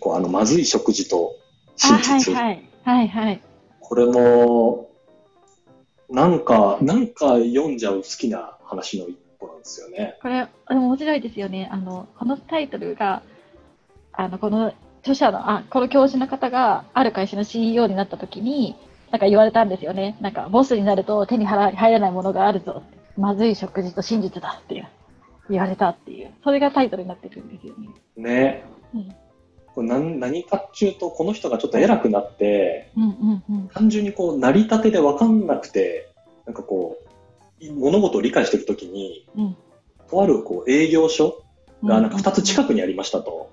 こう、あの、まずい食事と真実。はいはい。はいはい。これも、なんか、なんか読んじゃう好きな話の一個なんですよね。これ、でも面白いですよね。あの、このタイトルが、あの、この著者の、あ、この教授の方が、ある会社の CEO になった時に、なんか言われたんですよね。なんか、ボスになると手に入らないものがあるぞ。まずい食事と真実だっていう、言われたっていう。それがタイトルになってるんですよね。ね。うんこれ何何かっていうと、この人がちょっと偉くなって、うんうんうん。単純にこう、成り立てで分かんなくて、なんかこう、物事を理解していくときに、うんとあるこう営業所がなんか2つ近く。くにありましたと。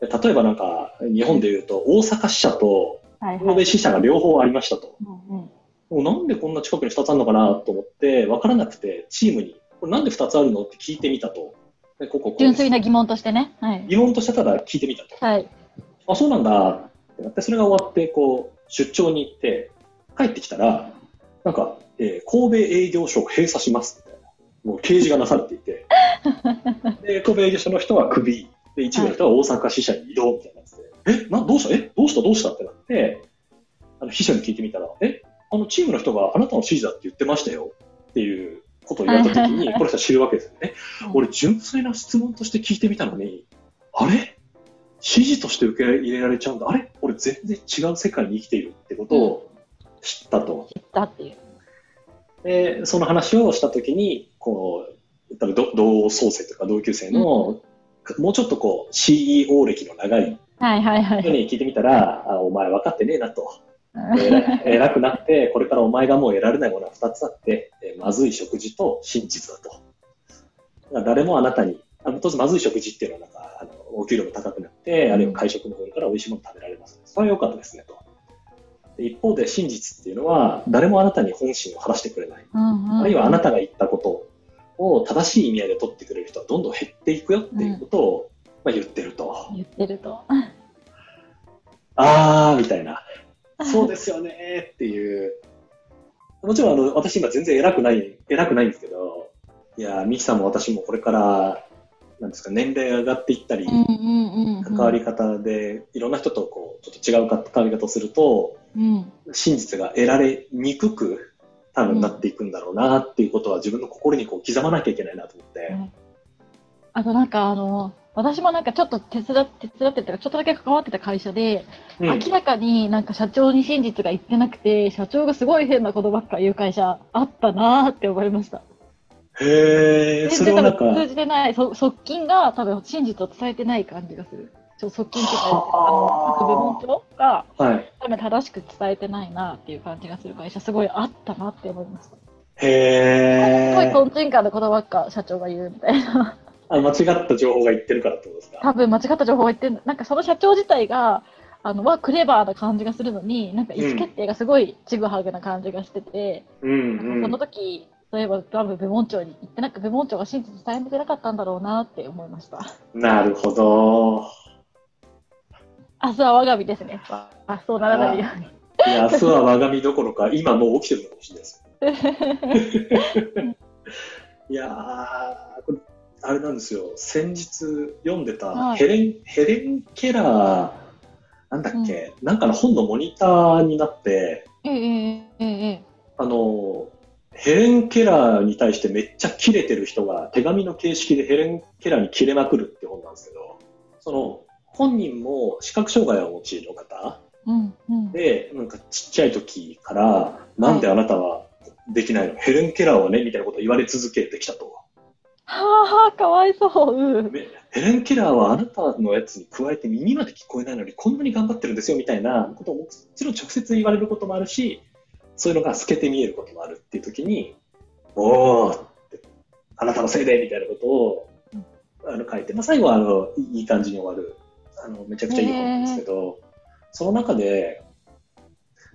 で例えばなんか、日本でいうと、大阪支社と。神戸支社が両方ありましたと。うんうんもうなんでこんな近くに2つあるのかなと思って、分からなくて、チームに、これなんで2つあるのって聞いてみたと。でここ純粋な疑問としてね。はい。疑問としてただ聞いてみたと。はい。あ、そうなんだってなって、それが終わって、こう、出張に行って、帰ってきたら、なんか、えー神戸営業所を閉鎖しますみたいな。もう掲示がなされていて。で、神戸営業所の人はクビ。で、一部の人は大阪支社に移動みたいなやつで。え、な、どうした？え、どうした？どうした？ってなって、あの、秘書に聞いてみたら、え、あの、チームの人があなたの指示だって言ってましたよっていうことを言われたときに、この人は知るわけですよね。俺、純粋な質問として聞いてみたのに、あれ？指示として受け入れられちゃうんだ。あれ？俺、全然違う世界に生きているってことを知ったと。知ったっていう。で、その話をしたときに、こう、多分ど同窓生というか同級生の、もうちょっとこう、CEO 歴の長いはいはいはい。人に聞いてみたら、あお前分かってねえなと。偉偉くなって、これからお前がもう得られないものは2つあって、えーまずい食事と真実だと。だ誰もあなたに、あの当然まずい食事っていうのはなんか、あのお給料も高くなって、あるいは会食の方から美味しいもの食べられます。それは良かったですねと。で一方で真実っていうのは、誰もあなたに本心を話してくれない。うんうんあるいはあなたが言ったことを正しい意味合いで取ってくれる人はどんどん減っていくよっていうことを、まあ、言ってると。言ってると。あーみたいな。そうですよねっていう。もちろんあの、私今全然偉くない、偉くないんですけど、いや、ミキさんも私もこれから、なんですか、年齢が上がっていったり、うんうんうんうん。関わり方で、いろんな人とこう、ちょっと違う関わり方をすると、うん。真実が得られにくく、多分なっていくんだろうなっていうことは自分の心にこう刻まなきゃいけないなと思って。あとなんかあの、私もなんかちょっと手伝って、手伝ってたか、ちょっとだけ関わってた会社で、うん明らかになんか社長に真実が言ってなくて、社長がすごい変なことばっか言う会社あったなーって思いました。へー、それはなん通じてない、そ側近が多分真実を伝えてない感じがする。ちょ側近っていうか、あの、はあ各部門長がはい。多分正しく伝えてないなっていう感じがする会社、すごいあったなって思いました。すごいへー。トンチンカンなことばっか社長が言うみたいな。あ間違った情報が言ってるからってことですか？多分間違った情報を言ってるなんかその社長自体が、あの、はクレバーな感じがするのに、なんか意思決定がすごいちぐはぐな感じがしてて、うんなんかその時、例えば多分部門長に言ってなく、部門長が真実伝えてなかったんだろうなって思いました。うん。なるほど。明日は我が身ですね。ああ、そうならないように。いや、明日は我が身どころか、今もう起きてるのかもしれないです。いやー、これ、あれなんですよ。先日読んでたはいヘレン、ヘレン・ケラー、なんだっけ、なんかの本のモニターになって、あの、ヘレン・ケラーに対してめっちゃキレてる人が手紙の形式でヘレン・ケラーにキレまくるって本なんですけど、その、本人も視覚障害をお持ちの方うんうん。で、なんかちっちゃい時から、なんであなたはできないの、ヘレン・ケラーはね、みたいなことを言われ続けてきたと。はあはあ、かわいそう。うん。めヘレン・ケラーはあなたのやつに加えて耳まで聞こえないのにこんなに頑張ってるんですよみたいなことをもちろん直接言われることもあるし、そういうのが透けて見えることもあるっていう時に、おーって、あなたのせいでみたいなことをあの書いて、まあ、最後はあのいい感じに終わる、あのめちゃくちゃいい本なんですけど、その中で、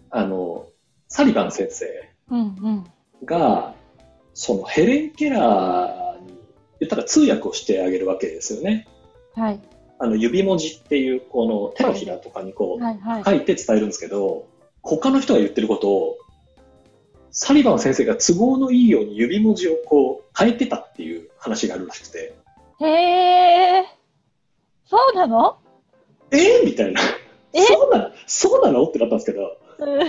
あの、サリバン先生うんうん。が、そのヘレン・ケラーたら通訳をしてあげるわけですよね。はい。あの指文字っていうこの手のひらとかにこうはいはい。書いて伝えるんですけど、他の人が言ってることを、サリバン先生が都合のいいように指文字をこう変えてたっていう話があるらしくて、へえ。そうなの？えみたいな。え？そうなそうなの？ってなったんですけど、うんい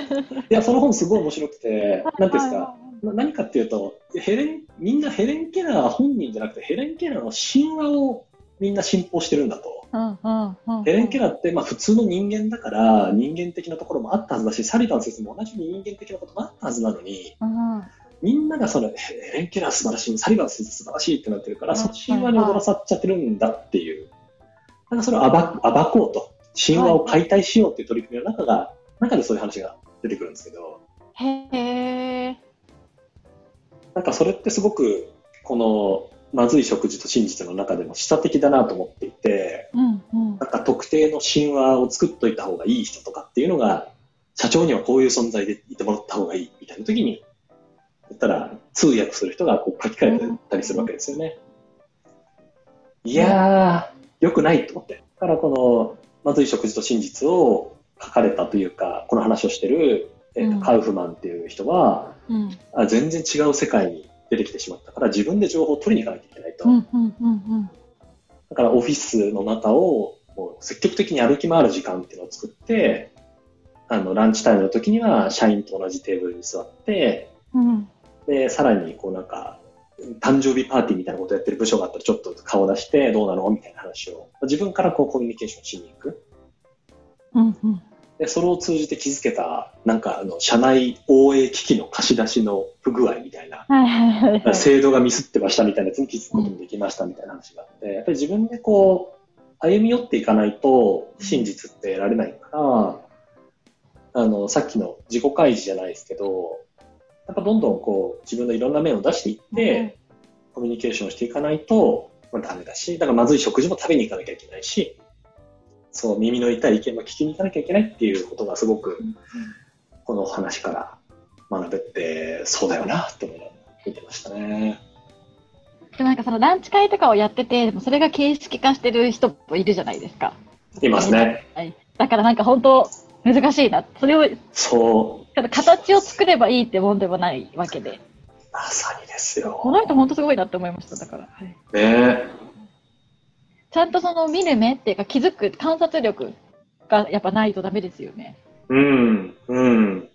や、その本すごい面白くて、なんていうんですか、何かっていうと、ヘレン、みんなヘレン・ケラー本人じゃなくて、ヘレン・ケラーの神話をみんな信奉してるんだと。うんうんうんヘレン・ケラーって、まあ普通の人間だから、人間的なところもあったはずだし、サリバン先生も同じ人間的なこともあったはずなのに、うんみんながその、ヘレン・ケラー素晴らしい、サリバン先生素晴らしいってなってるから、うんその神話に踊らさっちゃってるんだっていう。なんかそれを暴暴こうと、神話を解体しようっていう取り組みの中が、中でそういう話が出てくるんですけど、へえ。なんかそれってすごく、この、まずい食事と真実の中でも示唆的だなと思っていて、うんうんなんか特定の神話を作っといた方がいい人とかっていうのが、社長にはこういう存在でいてもらった方がいいみたいな時に、言ったら通訳する人がこう書き換えてたりするわけですよね。いやー、良くないと思って。だからこの、まずい食事と真実を書かれたというか、この話をしてる、えーとうんカウフマンっていう人は、うん。あ全然違う世界に出てきてしまったから、自分で情報を取りに行かなきゃいけないと。うんうんうんうん。だからオフィスの中をもう積極的に歩き回る時間っていうのを作って、あの、ランチタイムの時には社員と同じテーブルに座って、うん。で、さらにこうなんか、誕生日パーティーみたいなことをやってる部署があったらちょっと顔出してどうなの？みたいな話を、自分からこうコミュニケーションしに行く。うんうんで、それを通じて気づけた、なんかあの、社内応援機器の貸し出しの不具合みたいな。制度がミスってましたみたいなやつに気づくこともできましたみたいな話があって、やっぱり自分でこう、歩み寄っていかないと真実って得られないから、あの、さっきの自己開示じゃないですけど、やっぱどんどんこう、自分のいろんな面を出していって、コミュニケーションしていかないと、まあ、ダメだし、だからまずい食事も食べに行かなきゃいけないし、そう、耳の痛い意見も聞きに行かなきゃいけないっていうことがすごく、この話から学べて、そうだよな、って思いながら見てましたね。でもなんかそのランチ会とかをやってて、でもそれが形式化してる人もいるじゃないですか。いますね。はい。だからなんか本当難しいな。それを、そう、ただ形を作ればいいってもんでもないわけで。まさにですよ。この人本当すごいなって思いました。だから。はいねちゃんとその見る目っていうか気づく観察力がやっぱないとダメですよね。うん、うん。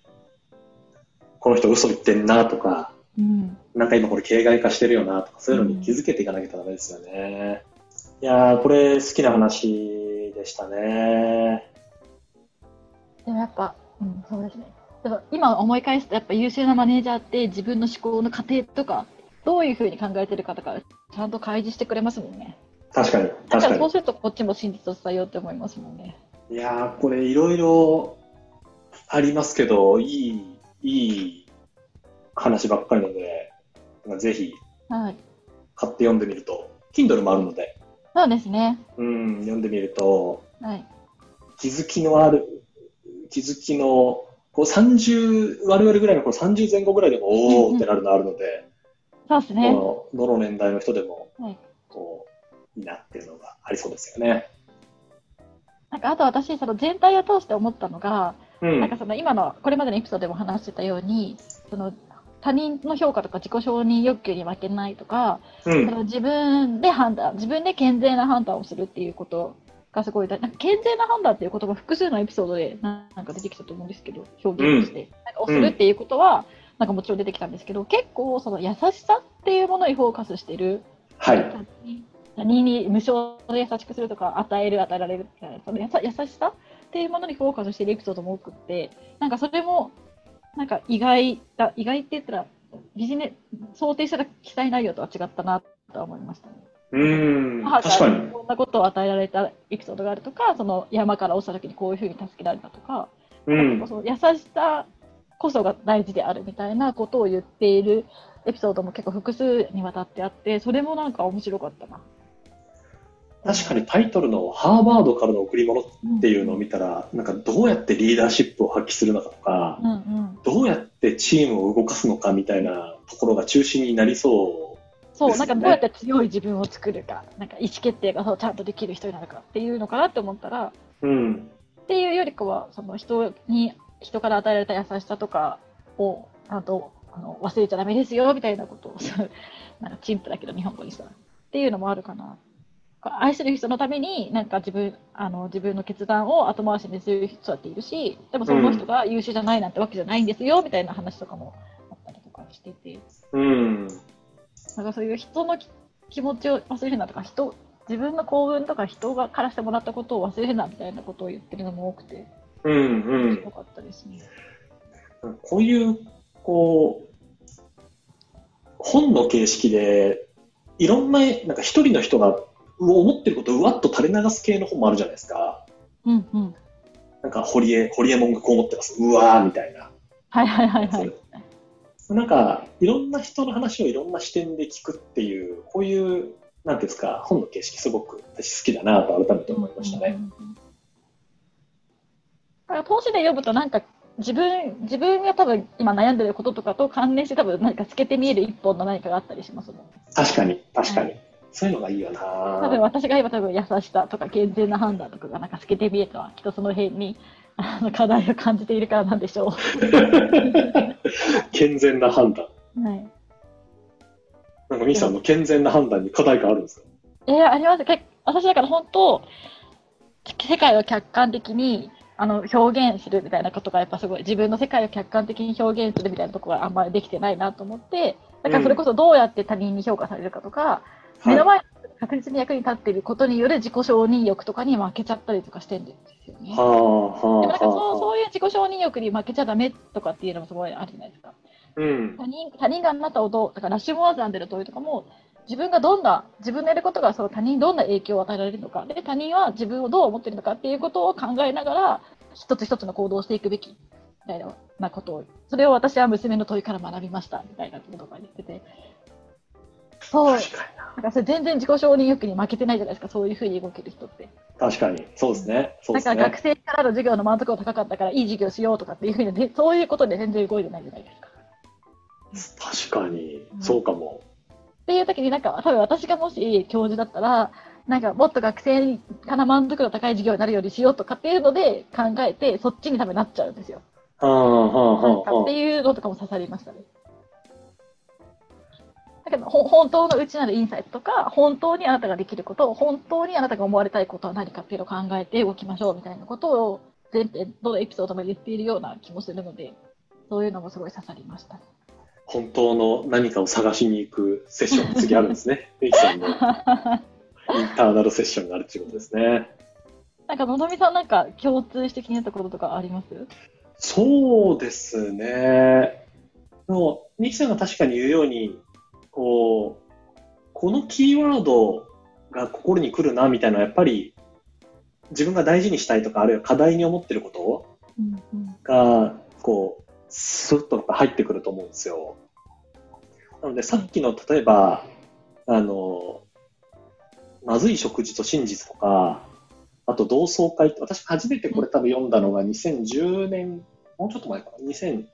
この人嘘言ってんなとか、うん。なんか今これ形骸化してるよなとか、そういうのに気づけていかなきゃダメですよね。いやー、これ好きな話でしたね。でもやっぱ、うん、そうですね。でも今思い返すとやっぱ優秀なマネージャーって自分の思考の過程とか、どういうふうに考えてるかとか、ちゃんと開示してくれますもんね。確かに、かそうするとこっちも真実を伝えようって思いますもんね。いやー、これいろいろありますけど、いい、いい話ばっかりなので、ぜひはい。買って読んでみると、Kindle もあるので、そうですね。うん、読んでみると、はい。気づきのある、気づきの、こう30、我々ぐらいのこう30前後ぐらいでも、おーってなるのあるので、そうですね。このどの年代の人でも、はいこう、りそうですよね。なんかあと私、その全体を通して思ったのが、うん。なんかその今のこれまでのエピソードでも話してたように、その他人の評価とか自己承認欲求に負けないとか、うん。その自分で判断、自分で健全な判断をするっていうことがすごい大、なんか健全な判断っていう言葉複数のエピソードでなんか出てきたと思うんですけど、表現として。なんかをするっていうことは、なんかもちろん出てきたんですけど、結構その優しさっていうものにフォーカスしてるはい。他人に無償で優しくするとか、与える、与えられるみたいな、その優しさっていうものにフォーカスしているエピソードも多くって、なんかそれも、なんか意外だ、意外って言ったら、ビジネ想定したら記載内容とは違ったなとは思いましたね。うーん。母確かに。こんなことを与えられたエピソードがあるとか、その山から落ちた時にこういうふうに助けられたとか、うん。その優しさこそが大事であるみたいなことを言っているエピソードも結構複数にわたってあって、それもなんか面白かったな。確かにタイトルのハーバードからの贈り物っていうのを見たら、なんかどうやってリーダーシップを発揮するのかとか、うんうん、どうやってチームを動かすのかみたいなところが中心になりそそう、ですねなんかどうやって強い自分を作るか、なんか意思決定がそうちゃんとできる人になるかっていうのかなって思ったら、う。うん。っていうよりかは、その人に、人から与えられた優しさとかを、ちゃんとあの忘れちゃダメですよみたいなことを、そ うなんか陳腐だけど日本語にしたっていうのもあるかな。愛する人のために、なんか自分、あの、自分の決断を後回しにする人だっているし、でもその人が優秀じゃないなんてわけじゃないんですよ、みたいな話とかもあったりとかしてて、うん。なんかそういう人のき気持ちを忘れるなとか、人、自分の幸運とか人がからしてもらったことを忘れるなみたいなことを言ってるのも多くて、うんうん。よかったですね。こういう、こう、本の形式で、いろんな、なんか一人の人が思ってることをうわっと垂れ流す系の本もあるじゃないですか。うんうん。なんか、堀江、堀江門がこう思ってます。うわーみたいな。はいはいはいはい。なんか、いろんな人の話をいろんな視点で聞くっていう、こういう、なんですか、本の形式すごく私好きだなと改めて思いましたね。だから投資で読むとなんか自分、自分が多分今悩んでることとかと関連して多分何か透けて見える一本の何かがあったりしますもん。確かに、確かに。そういうのがいいよ多分な私が今多分優しさとか健全な判断とかがなんか透けて見えたのはきっとその辺に あの課題を感じているからなんでしょ健全な判断。う。はい。なんか、ミキさんの健全な判断に課題があるんですか？えー、あります。け私だから本当、世界を客観的にあの表現するみたいなことがやっぱすごい自分の世界を客観的に表現するみたいなところがあんまりできてないなと思って、だからそれこそどうやって他人に評価されるかとか、目の前に確実に役に立っていることによる自己承認欲とかに負けちゃったりとかしてるんですよね。はあ、はでもなんかそうそういう自己承認欲に負けちゃダメとかっていうのもすごいあるじゃないですか。うん。他人他人があなたをどう、だからラッシュモアザンデル問いとかも、自分がどんな、自分のやることがその他人にどんな影響を与えられるのか、で、他人は自分をどう思っているのかっていうことを考えながら、一つ一つの行動をしていくべき、みたいななことを、それを私は娘の問いから学びました、みたいなこととか言ってて、そう、確かにな。なんかそれ全然自己承認欲に負けてないじゃないですか、そういうふうに動ける人って。確かに。そうですね。そうですだから学ね。生からの授業の満足度高かったから、いい授業しようとかっていうふうに、でそういうことで全然動いてないじゃないですか。確かに。そうかも。っていう時になんか、多分私がもし教授だったら、なんかもっと学生から満足度高い授業になるようにしようとかっていうので考えて、そっちに多分なっちゃうんですよ。はあ、はあ、はっていうのとかも刺さりましたね。だけど、ほ本当の内なるインサイトとか、本当にあなたができること、本当にあなたが思われたいことは何かっていうのを考えて動きましょうみたいなことを、前編、どのエピソードも言っているような気もするので、そういうのもすごい刺さりました。本当の何かを探しに行くセッションが次あるんですね。ミキさんのインターナルセッションがあるっていうことですね。なんか、のぞみさんなんか共通して気になったこととかあります？そうですね。でも、ミキさんが確かに言うように、こう、このキーワードが心に来るなみたいなのはやっぱり自分が大事にしたいとか、あるいは課題に思ってること。が、こう、スッと入ってくると思うんですよ。なので、さっきの、例えば、あの、まずい食事と真実とか、あと同窓会って、私初めてこれ多分読んだのが2010年、もうちょっと前かな、2009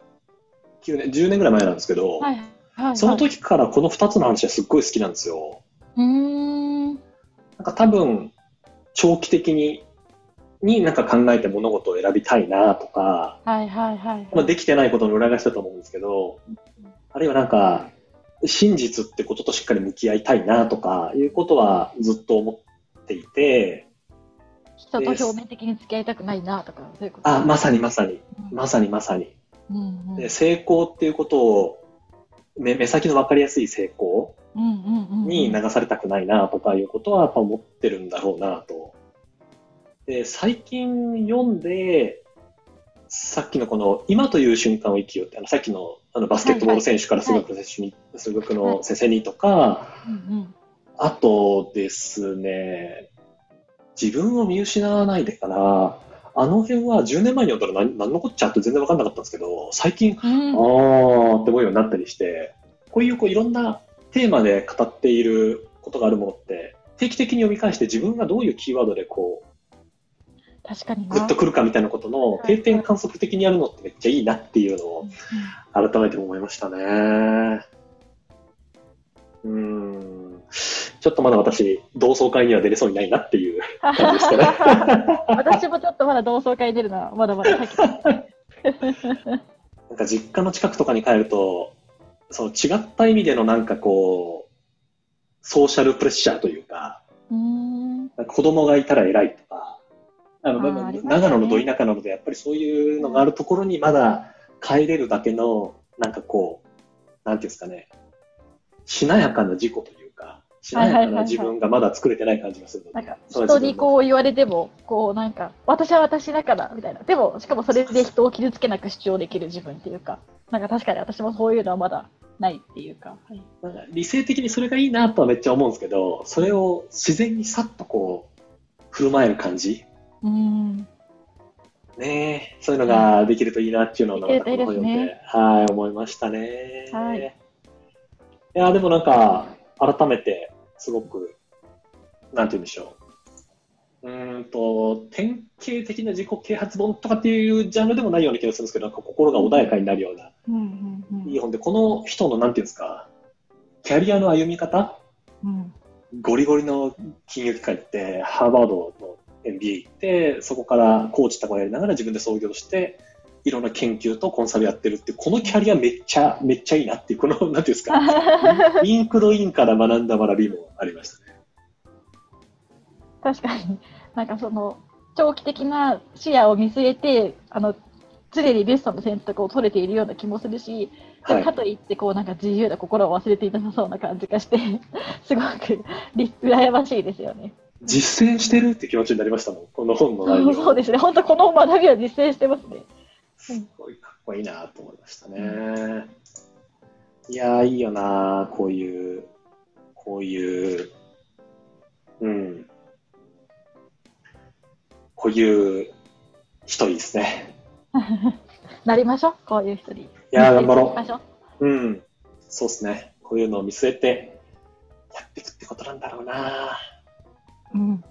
年、10年ぐらい前なんですけど、はい。はい。その時からこの2つの話はすっごい好きなんですよ。うーん。なんか多分、長期的に、になんか考えて物事を選びたいなとか、はいはいはい。まあ、できてないことの裏返しだと思うんですけど、あるいはなんか、真実ってこととしっかり向き合いたいなとかいうことはずっと思っていて、人と表面的に付き合いたくないなとか、そういうこと？あ、まさにまさに、うんまさにまさに。うんうん。で成功っていうことを、目目先の分かりやすい成功。に流されたくないなとかいうことはやっぱ思ってるんだろうなと。で、最近読んで、さっきのこの今という瞬間を生きようって、あのさっきのあのバスケットボール選手から数学の選手に、数学の先生にとか。あとですね、自分を見失わないでから、あの辺は10年前に読んだら何何のこっちゃって全然分かんなかったんですけど、最近、うんあーって思うようになったりして、こういうこういろんなテーマで語っていることがあるものって、定期的に読み返して自分がどういうキーワードでこ確かにう、グッな。とくるかみたいなことのはい定点観測的にやるのってめっちゃいいなっていうのを改めて思いましたね。うーん。ちょっとまだ私、同窓会には出れそうにないなっていう感じでしたね。私もちょっとまだ同窓会出るのはまだまだ。なんか実家の近くとかに帰ると、その違った意味でのなんかこう、ソーシャルプレッシャーというか、うーん。か子供がいたら偉いとか、あのあね長野のど田舎なので、やっぱりそういうのがあるところにまだ帰れるだけの、なんかこう、なんていうんですかね、しなやかな事故というか、しなやかな自分がまだ作れてない感じがするので、なんか、人にこう言われても、こうなんか、私は私だから、みたいな。でも、しかもそれで人を傷つけなく主張できる自分っていうか、なんか確かに私もそういうのはまだないっていうか。はい。なんか理性的にそれがいいなとはめっちゃ思うんですけど、それを自然にさっとこう、振る舞える感じ、うーん。ねえ。そういうのができるといいなっていうのを、なんかこの本で、はい、思いましたね。はい。いや、でもなんか、改めて、すごく、なんて言うんでしょう。うーんと、典型的な自己啓発本とかっていうジャンルでもないような気がするんですけど、なんか心が穏やかになるような、うんうんうん。いい本で、この人の、なんていうんですか、キャリアの歩み方？うん。ゴリゴリの金融機関行って、ハーバードの MBA 行って、そこからコーチとかやりながら自分で創業して、いろんな研究とコンサルやってるって、このキャリアめっちゃ、めっちゃいいなっていう、この、なんていうんですか、インクドインから学んだ学びもありましたね。確かに、なんかその、長期的な視野を見据えて、あの、常にベストの選択を取れているような気もするし、ではいもか。といって、こう、なんか自由な心を忘れていなさそうな感じがして、すごく、り羨ましいですよね。実践してるって気持ちになりましたもん、この本の内容。そうですね。本当この学びは実践してますね。すごいかっこいいなと思いましたね。いやー、いいよなこういう、こういう、うん。こういう人いいですね。なりましょう。こういう人に。いいやー、頑張ろ。う。うん。そうですね。こういうのを見据えて、やっていくってことなんだろうなうん。